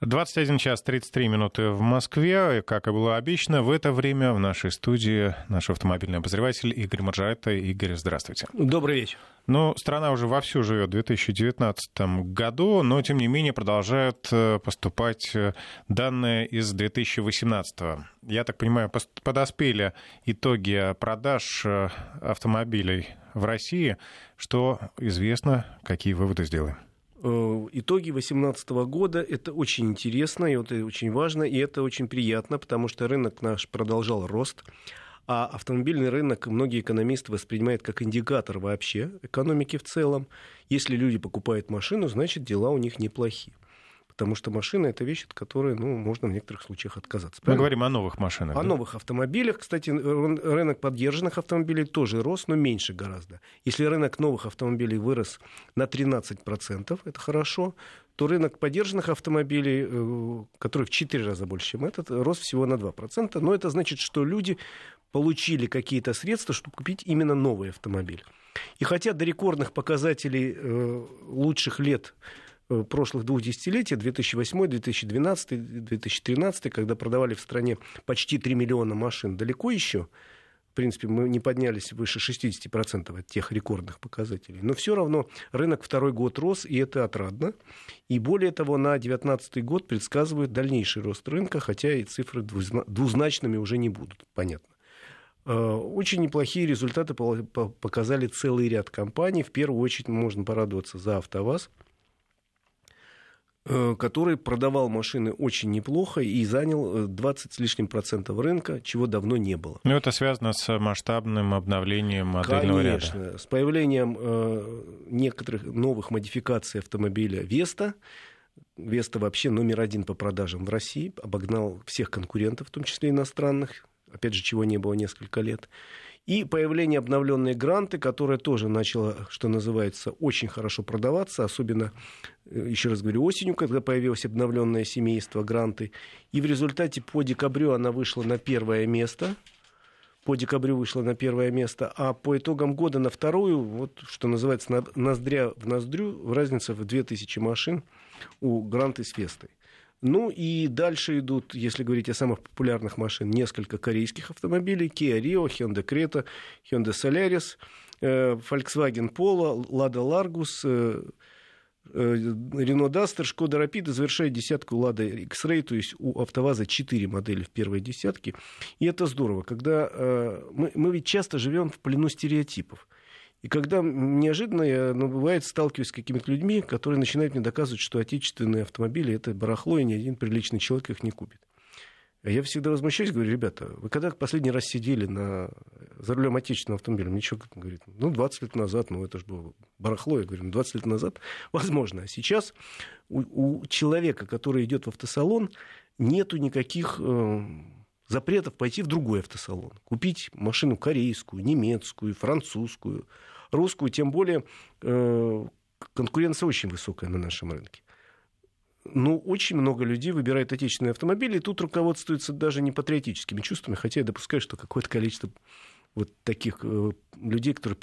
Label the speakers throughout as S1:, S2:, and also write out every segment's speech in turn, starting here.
S1: 21 час 33 минуты в Москве. Как и было обещано, в это время в нашей студии наш автомобильный обозреватель Игорь Маржаретта. Игорь, здравствуйте.
S2: Добрый вечер.
S1: Ну, страна уже вовсю живет в 2019 году, но, тем не менее, продолжают э, поступать э, данные из 2018. Я так понимаю, подоспели итоги продаж э, автомобилей в России. Что известно, какие выводы сделаем?
S2: Э, итоги 2018 года. Это очень интересно, и это очень важно, и это очень приятно, потому что рынок наш продолжал рост. А автомобильный рынок многие экономисты воспринимают как индикатор вообще экономики в целом. Если люди покупают машину, значит дела у них неплохие потому что машина это вещь, от которой ну, можно в некоторых случаях отказаться.
S1: Правильно? Мы говорим о новых машинах.
S2: О да? новых автомобилях. Кстати, рынок поддержанных автомобилей тоже рос, но меньше гораздо. Если рынок новых автомобилей вырос на 13%, это хорошо, то рынок поддержанных автомобилей, э, которых в 4 раза больше, чем этот, рос всего на 2%. Но это значит, что люди получили какие-то средства, чтобы купить именно новый автомобиль. И хотя до рекордных показателей э, лучших лет прошлых двух десятилетий, 2008, 2012, 2013, когда продавали в стране почти 3 миллиона машин, далеко еще. В принципе, мы не поднялись выше 60% от тех рекордных показателей. Но все равно рынок второй год рос, и это отрадно. И более того, на 2019 год предсказывают дальнейший рост рынка, хотя и цифры двузначными уже не будут, понятно. Э, очень неплохие результаты показали целый ряд компаний. В первую очередь можно порадоваться за АвтоВАЗ – Э, который продавал машины очень неплохо и занял 20 э, с лишним процентов рынка, чего давно не было.
S1: Ну, это связано с масштабным обновлением модельного
S2: Конечно, ряда. с появлением э, некоторых новых модификаций автомобиля Веста. Веста вообще номер один по продажам в России, обогнал всех конкурентов, в том числе иностранных, опять же, чего не было несколько лет. И появление обновленной гранты, которая тоже начала, что называется, очень хорошо продаваться, особенно, э, еще раз говорю, осенью, когда появилось обновленное семейство гранты. И в результате по декабрю она вышла на первое место. По декабрю вышла на первое место, а по итогам года на вторую, вот что называется, ноздря в ноздрю, разница в 2000 машин у гранты с Вестой. Ну и дальше идут, если говорить о самых популярных машинах, несколько корейских автомобилей. Kia Rio, Hyundai Creta, Hyundai Solaris, э, Volkswagen Polo, Lada Largus, э, э, Renault Duster, Skoda Rapid завершает десятку Lada X-Ray, то есть у АвтоВАЗа 4 модели в первой десятке. И это здорово, когда мы, мы ведь часто живем в плену стереотипов. И когда неожиданно я, ну, бывает, сталкиваюсь с какими-то людьми, которые начинают мне доказывать, что отечественные автомобили это барахло, и ни один приличный человек их не купит. А я всегда возмущаюсь, говорю, ребята, вы когда последний раз сидели на... за рулем отечественного автомобиля? Мне человек говорит, ну, 20 лет назад, ну, это же было барахло. Я говорю, ну, 20 лет назад, возможно. А сейчас у, у человека, который идет в автосалон, нету никаких э, запретов пойти в другой автосалон, купить машину корейскую, немецкую, французскую, русскую, тем более э, конкуренция очень высокая на нашем рынке. Ну, очень много людей выбирает отечественные автомобили, и тут руководствуются даже не патриотическими чувствами, хотя я допускаю, что какое-то количество вот таких э, людей, которые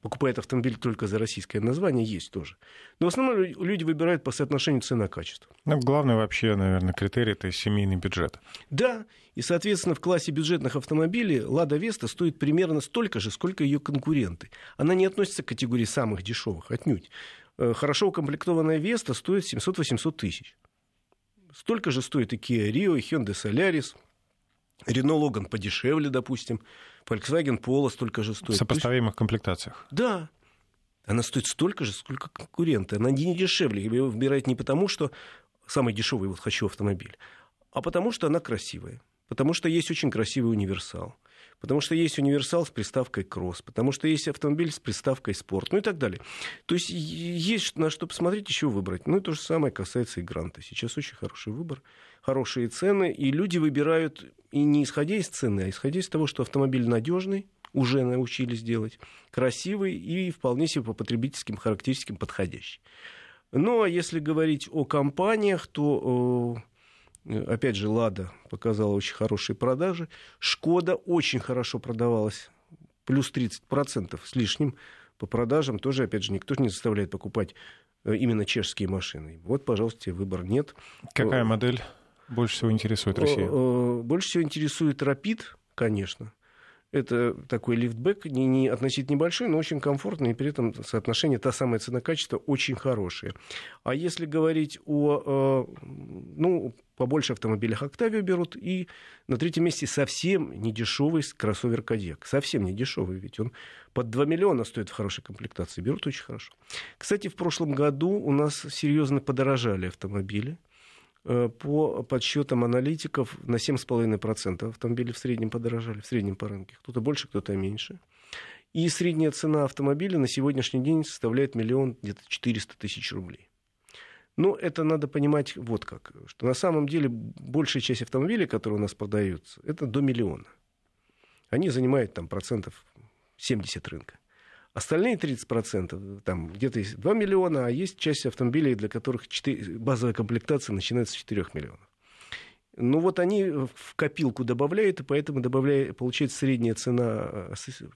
S2: покупают автомобиль только за российское название, есть тоже. Но в основном люди выбирают по соотношению цена-качество.
S1: Ну, главный вообще, наверное, критерий – это семейный бюджет.
S2: Да, и, соответственно, в классе бюджетных автомобилей «Лада Веста» стоит примерно столько же, сколько ее конкуренты. Она не относится к категории самых дешевых, отнюдь. Э, хорошо укомплектованная «Веста» стоит 700-800 тысяч. Столько же стоит и Kia Rio, и Hyundai Solaris – Рено Логан подешевле, допустим. Volkswagen Polo столько же стоит.
S1: В сопоставимых комплектациях.
S2: Да. Она стоит столько же, сколько конкуренты. Она не дешевле. Ее выбирают не потому, что самый дешевый вот хочу автомобиль, а потому что она красивая. Потому что есть очень красивый универсал потому что есть универсал с приставкой кросс, потому что есть автомобиль с приставкой спорт, ну и так далее. То есть есть на что посмотреть, еще выбрать. Ну и то же самое касается и гранта. Сейчас очень хороший выбор, хорошие цены, и люди выбирают и не исходя из цены, а исходя из того, что автомобиль надежный, уже научились делать, красивый и вполне себе по потребительским характеристикам подходящий. Ну, а если говорить о компаниях, то Опять же, «Лада» показала очень хорошие продажи. «Шкода» очень хорошо продавалась, плюс 30% с лишним по продажам тоже, опять же, никто не заставляет покупать э, именно чешские машины. Вот, пожалуйста, выбор нет.
S1: Какая модель больше всего интересует Россию?
S2: Больше всего интересует Rapid, конечно. Это такой лифтбэк, не, не, относительно небольшой, но очень комфортный, и при этом соотношение, та самая цена-качество очень хорошее. А если говорить о, э, ну, побольше автомобилях Octavia берут, и на третьем месте совсем не дешевый кроссовер Кадьяк. Совсем не дешевый, ведь он под 2 миллиона стоит в хорошей комплектации. Берут очень хорошо. Кстати, в прошлом году у нас серьезно подорожали автомобили. Э, по подсчетам аналитиков на 7,5% автомобили в среднем подорожали, в среднем по рынке. Кто-то больше, кто-то меньше. И средняя цена автомобиля на сегодняшний день составляет миллион где-то 400 тысяч рублей. Но это надо понимать вот как, что на самом деле большая часть автомобилей, которые у нас продаются, это до миллиона. Они занимают там процентов 70 рынка. Остальные 30%, там где-то есть 2 миллиона, а есть часть автомобилей, для которых 4, базовая комплектация начинается с 4 миллионов. Ну вот они в копилку добавляют, и поэтому добавляет, получается средняя цена э,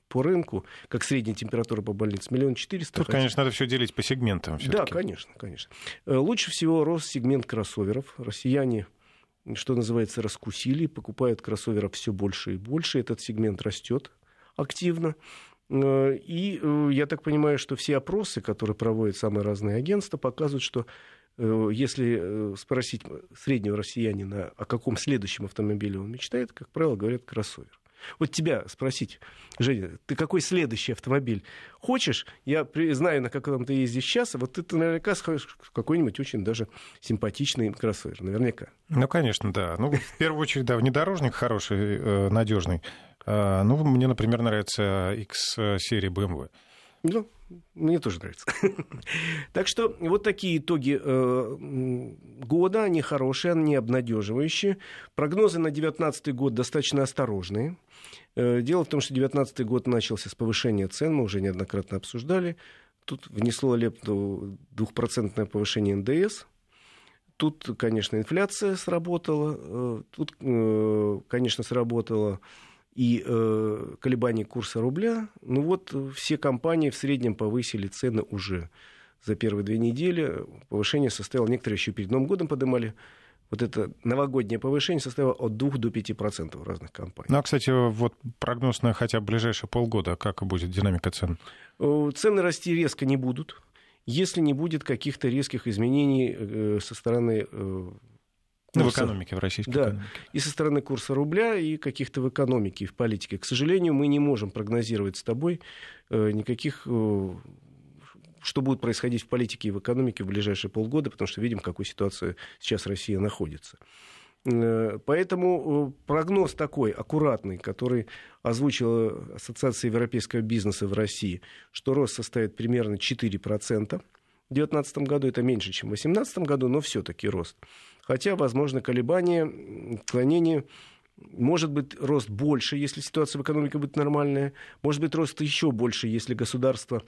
S2: по рынку, как средняя температура по больнице, миллион четыреста.
S1: Тут, хотя... конечно, надо все делить по сегментам.
S2: Да, конечно, конечно. Э, лучше всего рос сегмент кроссоверов. Россияне что называется, раскусили, покупают кроссоверов все больше и больше. Этот сегмент растет активно. Э, и э, я так понимаю, что все опросы, которые проводят самые разные агентства, показывают, что э, если спросить среднего россиянина, о каком следующем автомобиле он мечтает, как правило, говорят кроссовер. Вот тебя спросить, Женя, ты какой следующий автомобиль хочешь? Я знаю, на каком ты ездишь сейчас, а вот ты наверняка в какой-нибудь очень даже симпатичный кроссовер, наверняка.
S1: Ну, конечно, да. Ну, в первую очередь, да, внедорожник хороший, надежный. А, ну, мне, например, нравится X-серия BMW.
S2: Ну, мне тоже нравится. так что вот такие итоги э, года, они хорошие, они обнадеживающие. Прогнозы на 2019 год достаточно осторожные. Э, дело в том, что 2019 год начался с повышения цен, мы уже неоднократно обсуждали. Тут внесло лепту двухпроцентное повышение НДС. Тут, конечно, инфляция сработала. Э, тут, конечно, сработала и э, колебания курса рубля. Ну вот все компании в среднем повысили цены уже за первые две недели. Повышение составило, некоторые еще перед Новым годом поднимали. Вот это новогоднее повышение составило от 2 до 5% в разных компаниях.
S1: Ну, а, кстати, вот прогноз на хотя бы ближайшие полгода, как будет динамика цен?
S2: Э, цены расти резко не будут, если не будет каких-то резких изменений э, со стороны
S1: ну, в экономике, в российской
S2: да,
S1: экономике.
S2: И со стороны курса рубля, и каких-то в экономике, и в политике. К сожалению, мы не можем прогнозировать с тобой э, никаких э, что будет происходить в политике и в экономике в ближайшие полгода, потому что видим, в какой ситуации сейчас Россия находится. Э, поэтому прогноз такой, аккуратный, который озвучила Ассоциация европейского бизнеса в России, что рост составит примерно 4%. В 2019 году это меньше, чем в 2018 году, но все-таки рост. Хотя, возможно, колебания, отклонения может быть рост больше, если ситуация в экономике будет нормальная. Может быть рост еще больше, если государство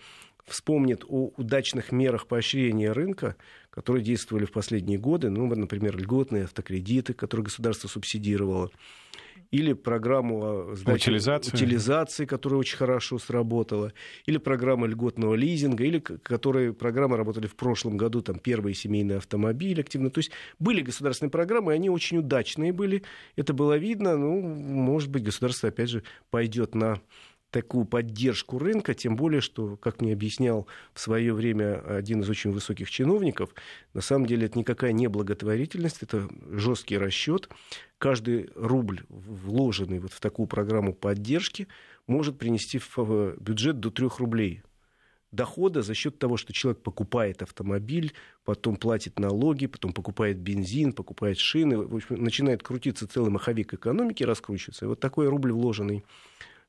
S2: вспомнит о удачных мерах поощрения рынка, которые действовали в последние годы. Ну, например, льготные автокредиты, которые государство субсидировало или программу
S1: сдачи, утилизации.
S2: утилизации, которая очень хорошо сработала, или программа льготного лизинга, или которые программы работали в прошлом году, там первые семейные автомобили активно. То есть были государственные программы, и они очень удачные были, это было видно, ну, может быть, государство, опять же, пойдет на такую поддержку рынка, тем более, что, как мне объяснял в свое время один из очень высоких чиновников, на самом деле это никакая не благотворительность, это жесткий расчет. Каждый рубль, вложенный вот в такую программу поддержки, может принести в бюджет до 3 рублей дохода за счет того, что человек покупает автомобиль, потом платит налоги, потом покупает бензин, покупает шины, в общем, начинает крутиться целый маховик экономики, раскручивается. И вот такой рубль вложенный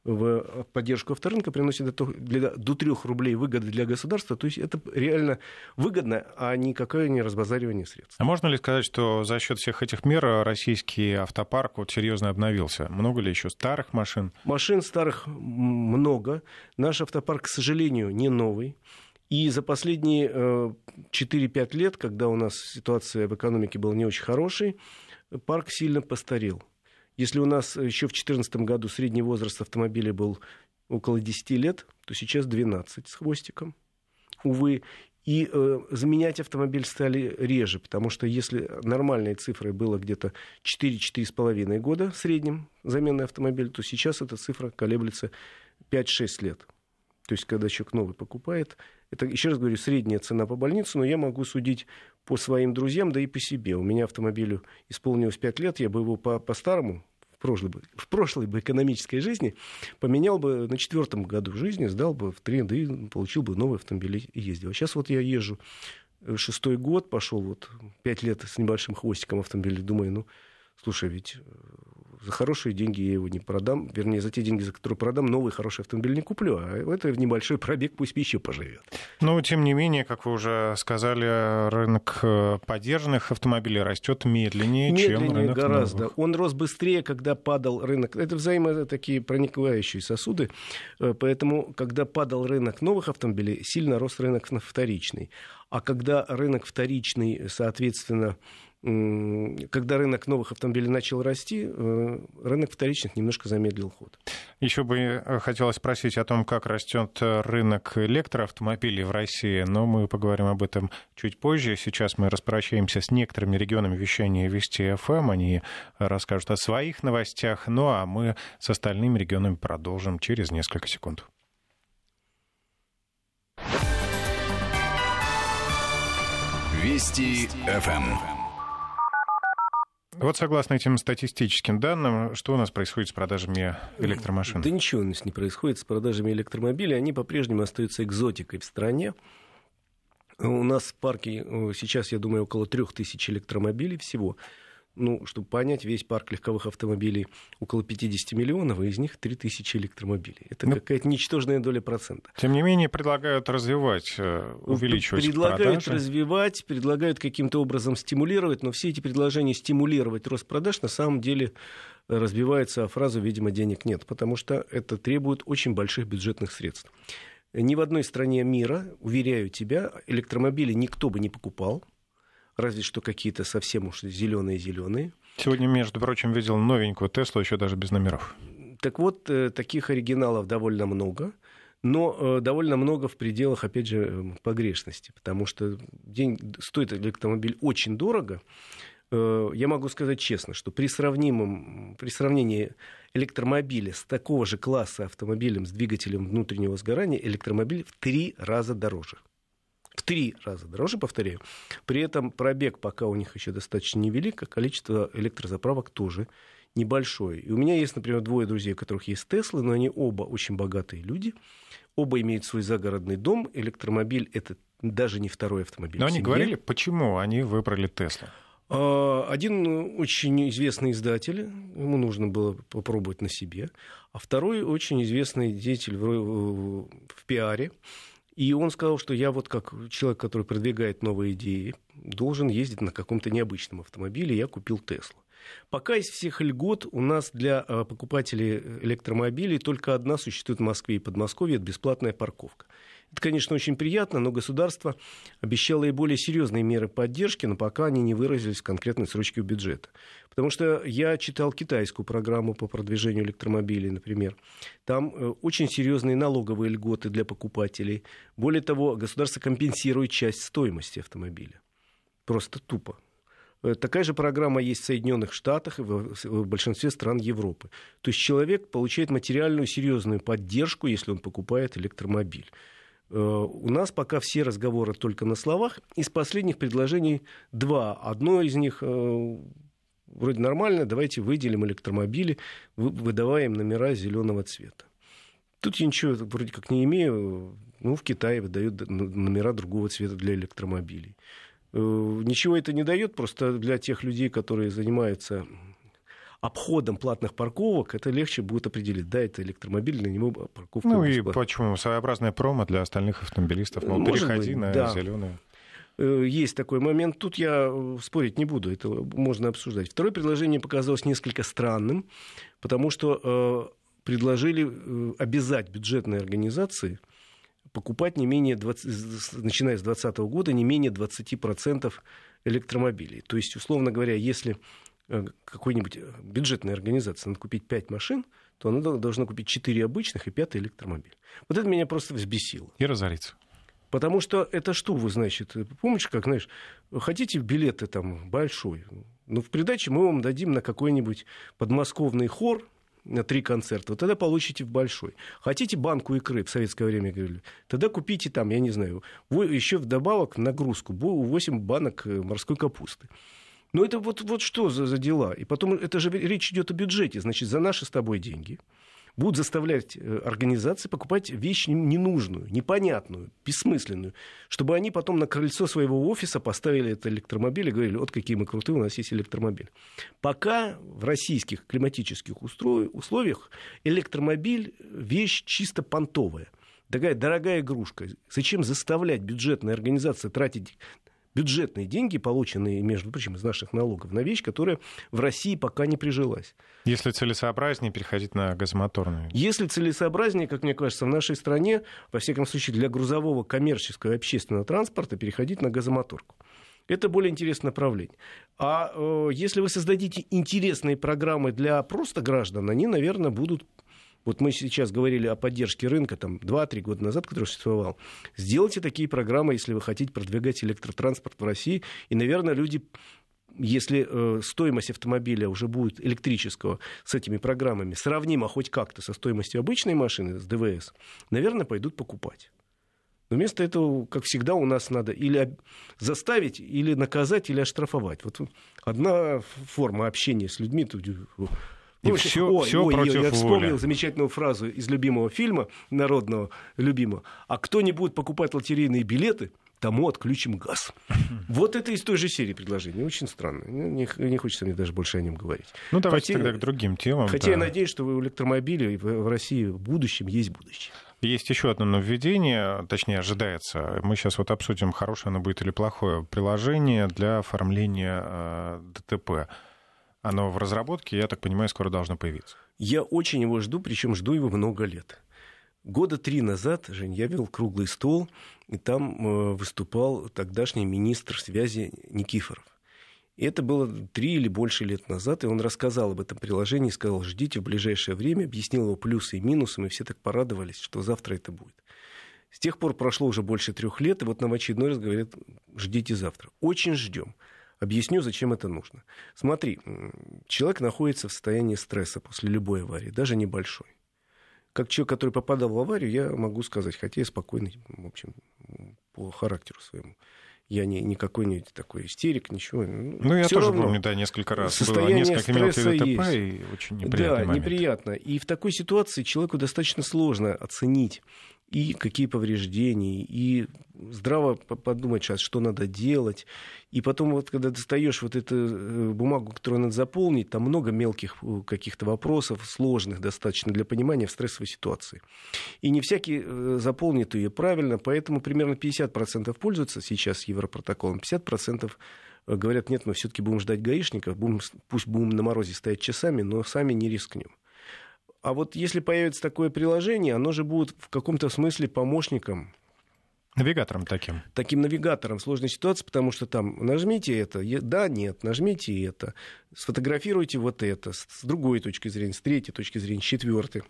S2: в поддержку авторынка приносит до, для, до 3 рублей выгоды для государства. То есть это реально выгодно, а никакое не разбазаривание средств.
S1: А можно ли сказать, что за счет всех этих мер российский автопарк вот серьезно обновился? Много ли еще старых машин?
S2: Машин старых много. Наш автопарк, к сожалению, не новый. И за последние 4-5 э, лет, когда у нас ситуация в экономике была не очень хорошей, парк сильно постарел. Если у нас еще в 2014 году средний возраст автомобиля был около 10 лет, то сейчас 12 с хвостиком. Увы, и э, заменять автомобиль стали реже, потому что если нормальной цифрой было где-то 4-4,5 года в среднем замены автомобиля, то сейчас эта цифра колеблется 5-6 лет. То есть, когда человек новый покупает, это, еще раз говорю, средняя цена по больнице, но я могу судить по своим друзьям, да и по себе. У меня автомобилю исполнилось 5 лет, я бы его по, по-старому прошлой, бы, в прошлой бы экономической жизни поменял бы на четвертом году жизни, сдал бы в три, да и получил бы новый автомобиль и ездил. А сейчас вот я езжу э, шестой год, пошел вот пять лет с небольшим хвостиком автомобиля, думаю, ну, слушай, ведь э, за хорошие деньги я его не продам. Вернее, за те деньги, за которые продам, новый хороший автомобиль не куплю. А это небольшой пробег пусть еще поживет.
S1: Но, тем не менее, как вы уже сказали, рынок э, поддержанных автомобилей растет медленнее,
S2: медленнее
S1: чем рынок
S2: гораздо.
S1: новых.
S2: Он рос быстрее, когда падал рынок. Это взаимо такие проникающие сосуды. Э, поэтому, когда падал рынок новых автомобилей, сильно рос рынок вторичный. А когда рынок вторичный, соответственно, когда рынок новых автомобилей начал расти, э, рынок вторичных немножко замедлил ход.
S1: Еще бы э, хотелось спросить о том, как растет э, рынок электроавтомобилей в России, но мы поговорим об этом чуть позже. Сейчас мы распрощаемся с некоторыми регионами вещания Вести ФМ. Они расскажут о своих новостях, ну а мы с остальными регионами продолжим через несколько секунд.
S3: Вести ФМ.
S1: Вот согласно этим статистическим данным, что у нас происходит с продажами электромашин?
S2: Да ничего у нас не происходит с продажами электромобилей. Они по-прежнему остаются экзотикой в стране. У нас в парке э, сейчас, я думаю, около трех тысяч электромобилей всего ну, чтобы понять, весь парк легковых автомобилей около 50 миллионов, и из них 3 тысячи электромобилей. Это ну, какая-то ничтожная доля процента.
S1: Тем не менее, предлагают развивать, э, увеличивать
S2: Предлагают
S1: продажи.
S2: развивать, предлагают каким-то образом стимулировать, но все эти предложения стимулировать рост продаж на самом деле разбиваются о фразу «видимо, денег нет», потому что это требует очень больших бюджетных средств. Ни в одной стране мира, уверяю тебя, электромобили никто бы не покупал, разве что какие-то совсем уж зеленые-зеленые.
S1: Сегодня, между прочим, видел новенькую Теслу, еще даже без номеров.
S2: Так вот, э, таких оригиналов довольно много, но э, довольно много в пределах, опять же, э, погрешности, потому что день, стоит электромобиль очень дорого. Я могу сказать честно, что при, сравнимом, при сравнении электромобиля с такого же класса автомобилем с двигателем внутреннего сгорания электромобиль в три раза дороже в три раза дороже, повторяю. При этом пробег пока у них еще достаточно невелик, а количество электрозаправок тоже небольшое. И у меня есть, например, двое друзей, у которых есть Теслы, но они оба очень богатые люди. Оба имеют свой загородный дом. Электромобиль — это даже не второй автомобиль.
S1: Но они говорили, почему они выбрали Теслу?
S2: А, один очень известный издатель, ему нужно было попробовать на себе, а второй очень известный деятель в, в пиаре, и он сказал, что я вот как человек, который продвигает новые идеи, должен ездить на каком-то необычном автомобиле, я купил Теслу. Пока из всех льгот у нас для э, покупателей электромобилей только одна существует в Москве и Подмосковье – это бесплатная парковка. Это, конечно, очень приятно, но государство обещало и более серьезные меры поддержки, но пока они не выразились в конкретной срочке бюджета. Потому что я читал китайскую программу по продвижению электромобилей, например. Там э, очень серьезные налоговые льготы для покупателей. Более того, государство компенсирует часть стоимости автомобиля. Просто тупо. Э, такая же программа есть в Соединенных Штатах и в большинстве стран Европы. То есть человек получает материальную серьезную поддержку, если он покупает электромобиль. Э, у нас пока все разговоры только на словах. Из последних предложений два. Одно из них э, вроде нормально, давайте выделим электромобили, выдаваем номера зеленого цвета. Тут я ничего вроде как не имею. Ну, в Китае выдают номера другого цвета для электромобилей. Э, ничего это не дает, просто для тех людей, которые занимаются обходом платных парковок, это легче будет определить. Да, это электромобиль, на него парковка.
S1: Ну и почему? Своеобразная промо для остальных автомобилистов. Мол, Может переходи быть, на да. зеленую
S2: э, есть такой момент. Тут я э, спорить не буду, это можно обсуждать. Второе предложение показалось несколько странным, потому что предложили обязать бюджетные организации покупать не менее 20, начиная с 2020 года не менее 20% электромобилей. То есть, условно говоря, если э, какой-нибудь э, бюджетной организации надо купить 5 машин, то она должна купить 4 обычных и 5 электромобиль. Вот это меня просто взбесило.
S1: И разориться.
S2: Потому что это что вы, значит, помнишь, как, знаешь, хотите билеты там большой, ну, в придаче мы вам дадим на какой-нибудь подмосковный хор, три концерта, тогда получите в большой. Хотите банку икры, в советское время говорили, тогда купите там, я не знаю, еще вдобавок нагрузку, 8 банок э, морской капусты. Ну это вот, вот что за, за дела? И потом это же речь идет о бюджете, значит, за наши с тобой деньги – будут заставлять э, организации покупать вещь ненужную, непонятную, бессмысленную, чтобы они потом на крыльцо своего офиса поставили этот электромобиль и говорили, вот какие мы крутые, у нас есть электромобиль. Пока в российских климатических условиях электромобиль – вещь чисто понтовая такая дорогая игрушка. Зачем заставлять бюджетные организации тратить бюджетные деньги, полученные, между прочим, из наших налогов, на вещь, которая в России пока не прижилась.
S1: Если целесообразнее переходить на газомоторные.
S2: Если целесообразнее, как мне кажется, в нашей стране, во всяком случае для грузового, коммерческого и общественного транспорта, переходить на газомоторку. Это более интересное направление. А э, если вы создадите интересные программы для просто граждан, они, наверное, будут вот мы сейчас говорили о поддержке рынка там 2-3 года назад, который существовал. Сделайте такие программы, если вы хотите продвигать электротранспорт в России. И, наверное, люди если э, стоимость автомобиля уже будет электрического с этими программами сравнима хоть как-то со стоимостью обычной машины, с ДВС, наверное, пойдут покупать. Но вместо этого, как всегда, у нас надо или заставить, или наказать, или оштрафовать. Вот одна форма общения с людьми,
S1: и все, ой, все
S2: ой,
S1: против
S2: я вспомнил
S1: воли.
S2: замечательную фразу из любимого фильма, народного любимого. А кто не будет покупать лотерейные билеты, тому отключим газ. Вот это из той же серии предложений. Очень странно. Не, не хочется мне даже больше о нем говорить.
S1: Ну, давайте хотя, тогда к другим темам.
S2: Хотя да. я надеюсь, что в электромобиле в России в будущем есть будущее.
S1: Есть еще одно нововведение, точнее, ожидается. Мы сейчас вот обсудим, хорошее оно будет или плохое приложение для оформления э, ДТП. Оно в разработке, я так понимаю, скоро должно появиться.
S2: Я очень его жду, причем жду его много лет. Года три назад, Жень, я вел круглый стол, и там э, выступал тогдашний министр связи Никифоров. И это было три или больше лет назад, и он рассказал об этом приложении, сказал, ждите в ближайшее время, объяснил его плюсы и минусы, мы все так порадовались, что завтра это будет. С тех пор прошло уже больше трех лет, и вот нам очередной раз говорят, ждите завтра. Очень ждем. Объясню, зачем это нужно. Смотри, человек находится в состоянии стресса после любой аварии, даже небольшой. Как человек, который попадал в аварию, я могу сказать, хотя я спокойный, в общем, по характеру своему. Я не, никакой не такой истерик, ничего.
S1: Ну, я тоже равно, помню, да, несколько раз
S2: состояние было несколько ДТП,
S1: есть. и очень неприятный Да,
S2: момент. неприятно. И в такой ситуации человеку достаточно сложно оценить и какие повреждения, и здраво подумать сейчас, что надо делать. И потом, вот, когда достаешь вот эту э, бумагу, которую надо заполнить, там много мелких э, каких-то вопросов, сложных достаточно для понимания в стрессовой ситуации. И не всякий э, заполнит ее правильно, поэтому примерно 50% пользуются сейчас Европротоколом, 50% говорят, нет, мы все-таки будем ждать гаишников, будем, пусть будем на морозе стоять часами, но сами не рискнем. А вот если появится такое приложение, оно же будет в каком-то смысле помощником
S1: Навигатором таким.
S2: Таким навигатором сложной ситуации, потому что там нажмите это, да, нет, нажмите это, сфотографируйте вот это, с другой точки зрения, с третьей точки зрения, с четвертой.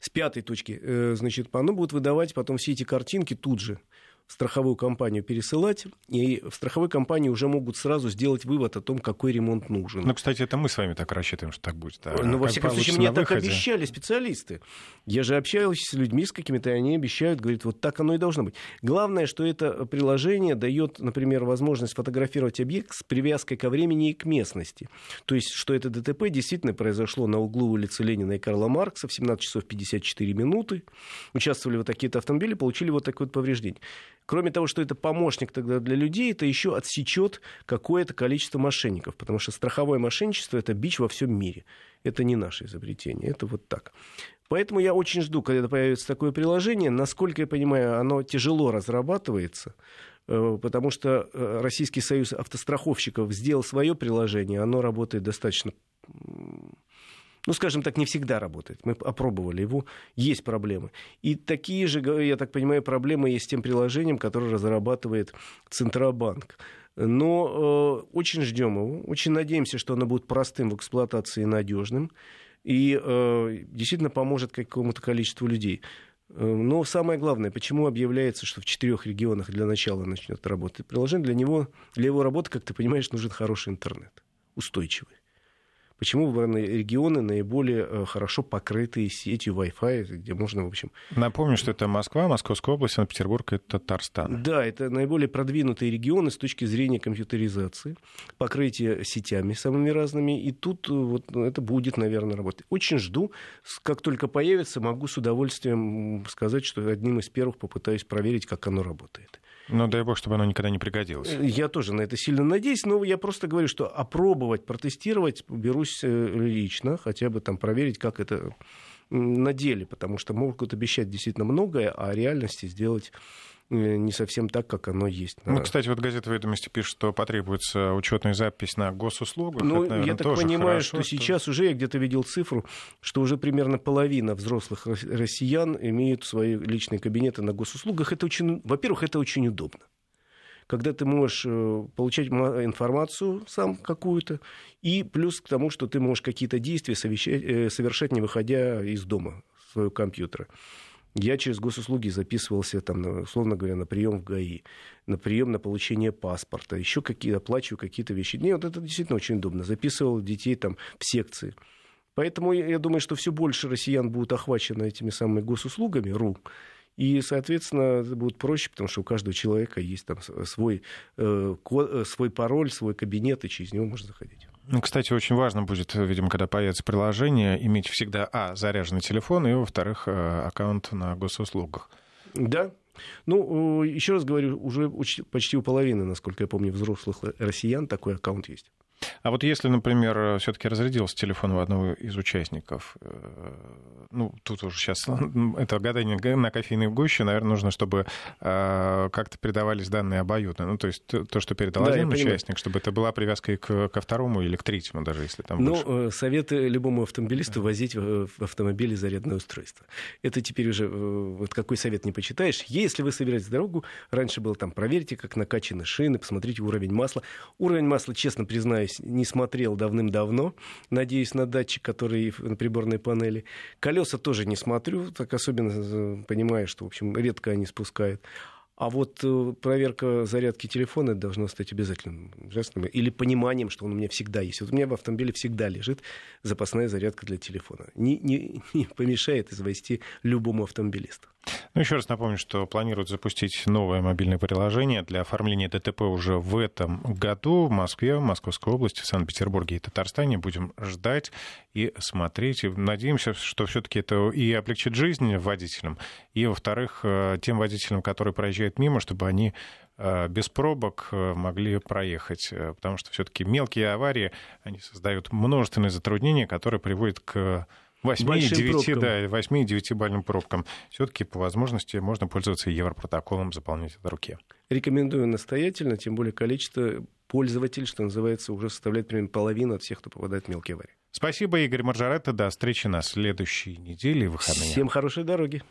S2: С пятой точки, э, значит, оно будет выдавать потом все эти картинки тут же страховую компанию пересылать, и в страховой компании уже могут сразу сделать вывод о том, какой ремонт нужен.
S1: Ну, кстати, это мы с вами так рассчитываем, что так будет.
S2: А ну, во всяком случае, мне так обещали специалисты. Я же общаюсь с людьми, с какими-то, и они обещают, говорят, вот так оно и должно быть. Главное, что это приложение дает, например, возможность фотографировать объект с привязкой ко времени и к местности. То есть, что это ДТП действительно произошло на углу улицы Ленина и Карла Маркса в 17 часов 54 минуты. Участвовали вот такие-то автомобили, получили вот такое вот повреждение. Кроме того, что это помощник тогда для людей, это еще отсечет какое-то количество мошенников, потому что страховое мошенничество – это бич во всем мире. Это не наше изобретение, это вот так. Поэтому я очень жду, когда появится такое приложение. Насколько я понимаю, оно тяжело разрабатывается, э, потому что э, Российский союз автостраховщиков сделал свое приложение, оно работает достаточно ну, скажем так, не всегда работает. Мы опробовали его, есть проблемы. И такие же, я так понимаю, проблемы есть с тем приложением, которое разрабатывает Центробанк. Но э, очень ждем его, очень надеемся, что оно будет простым в эксплуатации и надежным, и э, действительно поможет какому-то количеству людей. Э, но самое главное, почему объявляется, что в четырех регионах для начала начнет работать приложение, для него, для его работы, как ты понимаешь, нужен хороший интернет, устойчивый. Почему выбранные регионы наиболее э, хорошо покрыты сетью Wi-Fi, где можно, в общем...
S1: Напомню, что это Москва, Московская область, Санкт-Петербург и Татарстан.
S2: Да, это наиболее продвинутые регионы с точки зрения компьютеризации, покрытия сетями самыми разными, и тут э, вот ну, это будет, наверное, работать. Очень жду, как только появится, могу с удовольствием сказать, что одним из первых попытаюсь проверить, как оно работает.
S1: Ну, дай бог, чтобы оно никогда не пригодилось. Э,
S2: я тоже на это сильно надеюсь, но я просто говорю, что опробовать, протестировать берусь э, лично, хотя бы там проверить, как это на деле, потому что могут обещать действительно многое, а реальности сделать не совсем так, как оно есть.
S1: Ну, кстати, вот газета «Ведомости» пишет, что потребуется учетная запись на госуслугах.
S2: Ну, это, наверное, я так понимаю, хорошо, что, что сейчас уже, я где-то видел цифру, что уже примерно половина взрослых россиян имеют свои личные кабинеты на госуслугах. Это очень, во-первых, это очень удобно когда ты можешь э, получать информацию сам какую-то, и плюс к тому, что ты можешь какие-то действия э, совершать, не выходя из дома своего компьютера. Я через госуслуги записывался, там, условно говоря, на прием в ГАИ, на прием на получение паспорта, еще какие оплачиваю какие-то вещи. Нет, это действительно очень удобно. Записывал детей там в секции. Поэтому я думаю, что все больше россиян будут охвачены этими самыми госуслугами, РУ, и, соответственно, это будет проще, потому что у каждого человека есть там свой, э, э, свой пароль, свой кабинет, и через него можно заходить.
S1: Ну, кстати, очень важно будет, видимо, когда появится приложение, иметь всегда, а, заряженный телефон, и, во-вторых, э, аккаунт на госуслугах.
S2: Да, ну, еще раз говорю, уже почти у половины, насколько я помню, взрослых россиян такой аккаунт есть.
S1: А вот если, например, все-таки разрядился телефон у одного из участников, э, ну, тут уже сейчас это гадание на кофейной гуще, наверное, нужно, чтобы э, как-то передавались данные обоюдно. Ну, то есть то, что передал да, один участник, чтобы это была привязка и к, ко второму или к третьему, даже если там
S2: Ну, больше. Э, советы любому автомобилисту возить в автомобиле зарядное устройство. Это теперь уже, вот какой совет не почитаешь. Если вы собираетесь дорогу, раньше было там, проверьте, как накачаны шины, посмотрите уровень масла. Уровень масла, честно признаюсь, не смотрел давным-давно. Надеюсь на датчик, который на приборной панели. Колеса тоже не смотрю, так особенно э, понимаю, что, в общем, редко они спускают. А вот э, проверка зарядки телефона должна стать обязательным жестом или пониманием, что он у меня всегда есть. Вот у меня в автомобиле всегда лежит запасная зарядка для телефона. Не, не, не помешает извести любому автомобилисту.
S1: Ну, еще раз напомню, что планируют запустить новое мобильное приложение для оформления ДТП уже в этом году в Москве, в Московской области, в Санкт-Петербурге и Татарстане. Будем ждать и смотреть. И надеемся, что все-таки это и облегчит жизнь водителям, и, во-вторых, э, тем водителям, которые проезжают мимо, чтобы они э, без пробок э, могли проехать, потому что все-таки мелкие аварии, они создают множественные затруднения, которые приводят к 8-9 да, 8 бальным пробкам. Все-таки по возможности можно пользоваться европротоколом, заполнять это руке.
S2: Рекомендую настоятельно, тем более количество пользователей, что называется, уже составляет примерно половину от всех, кто попадает в мелкие аварии.
S1: Спасибо, Игорь Маржаретта. До встречи на следующей неделе. Выходные.
S2: Всем хорошей дороги.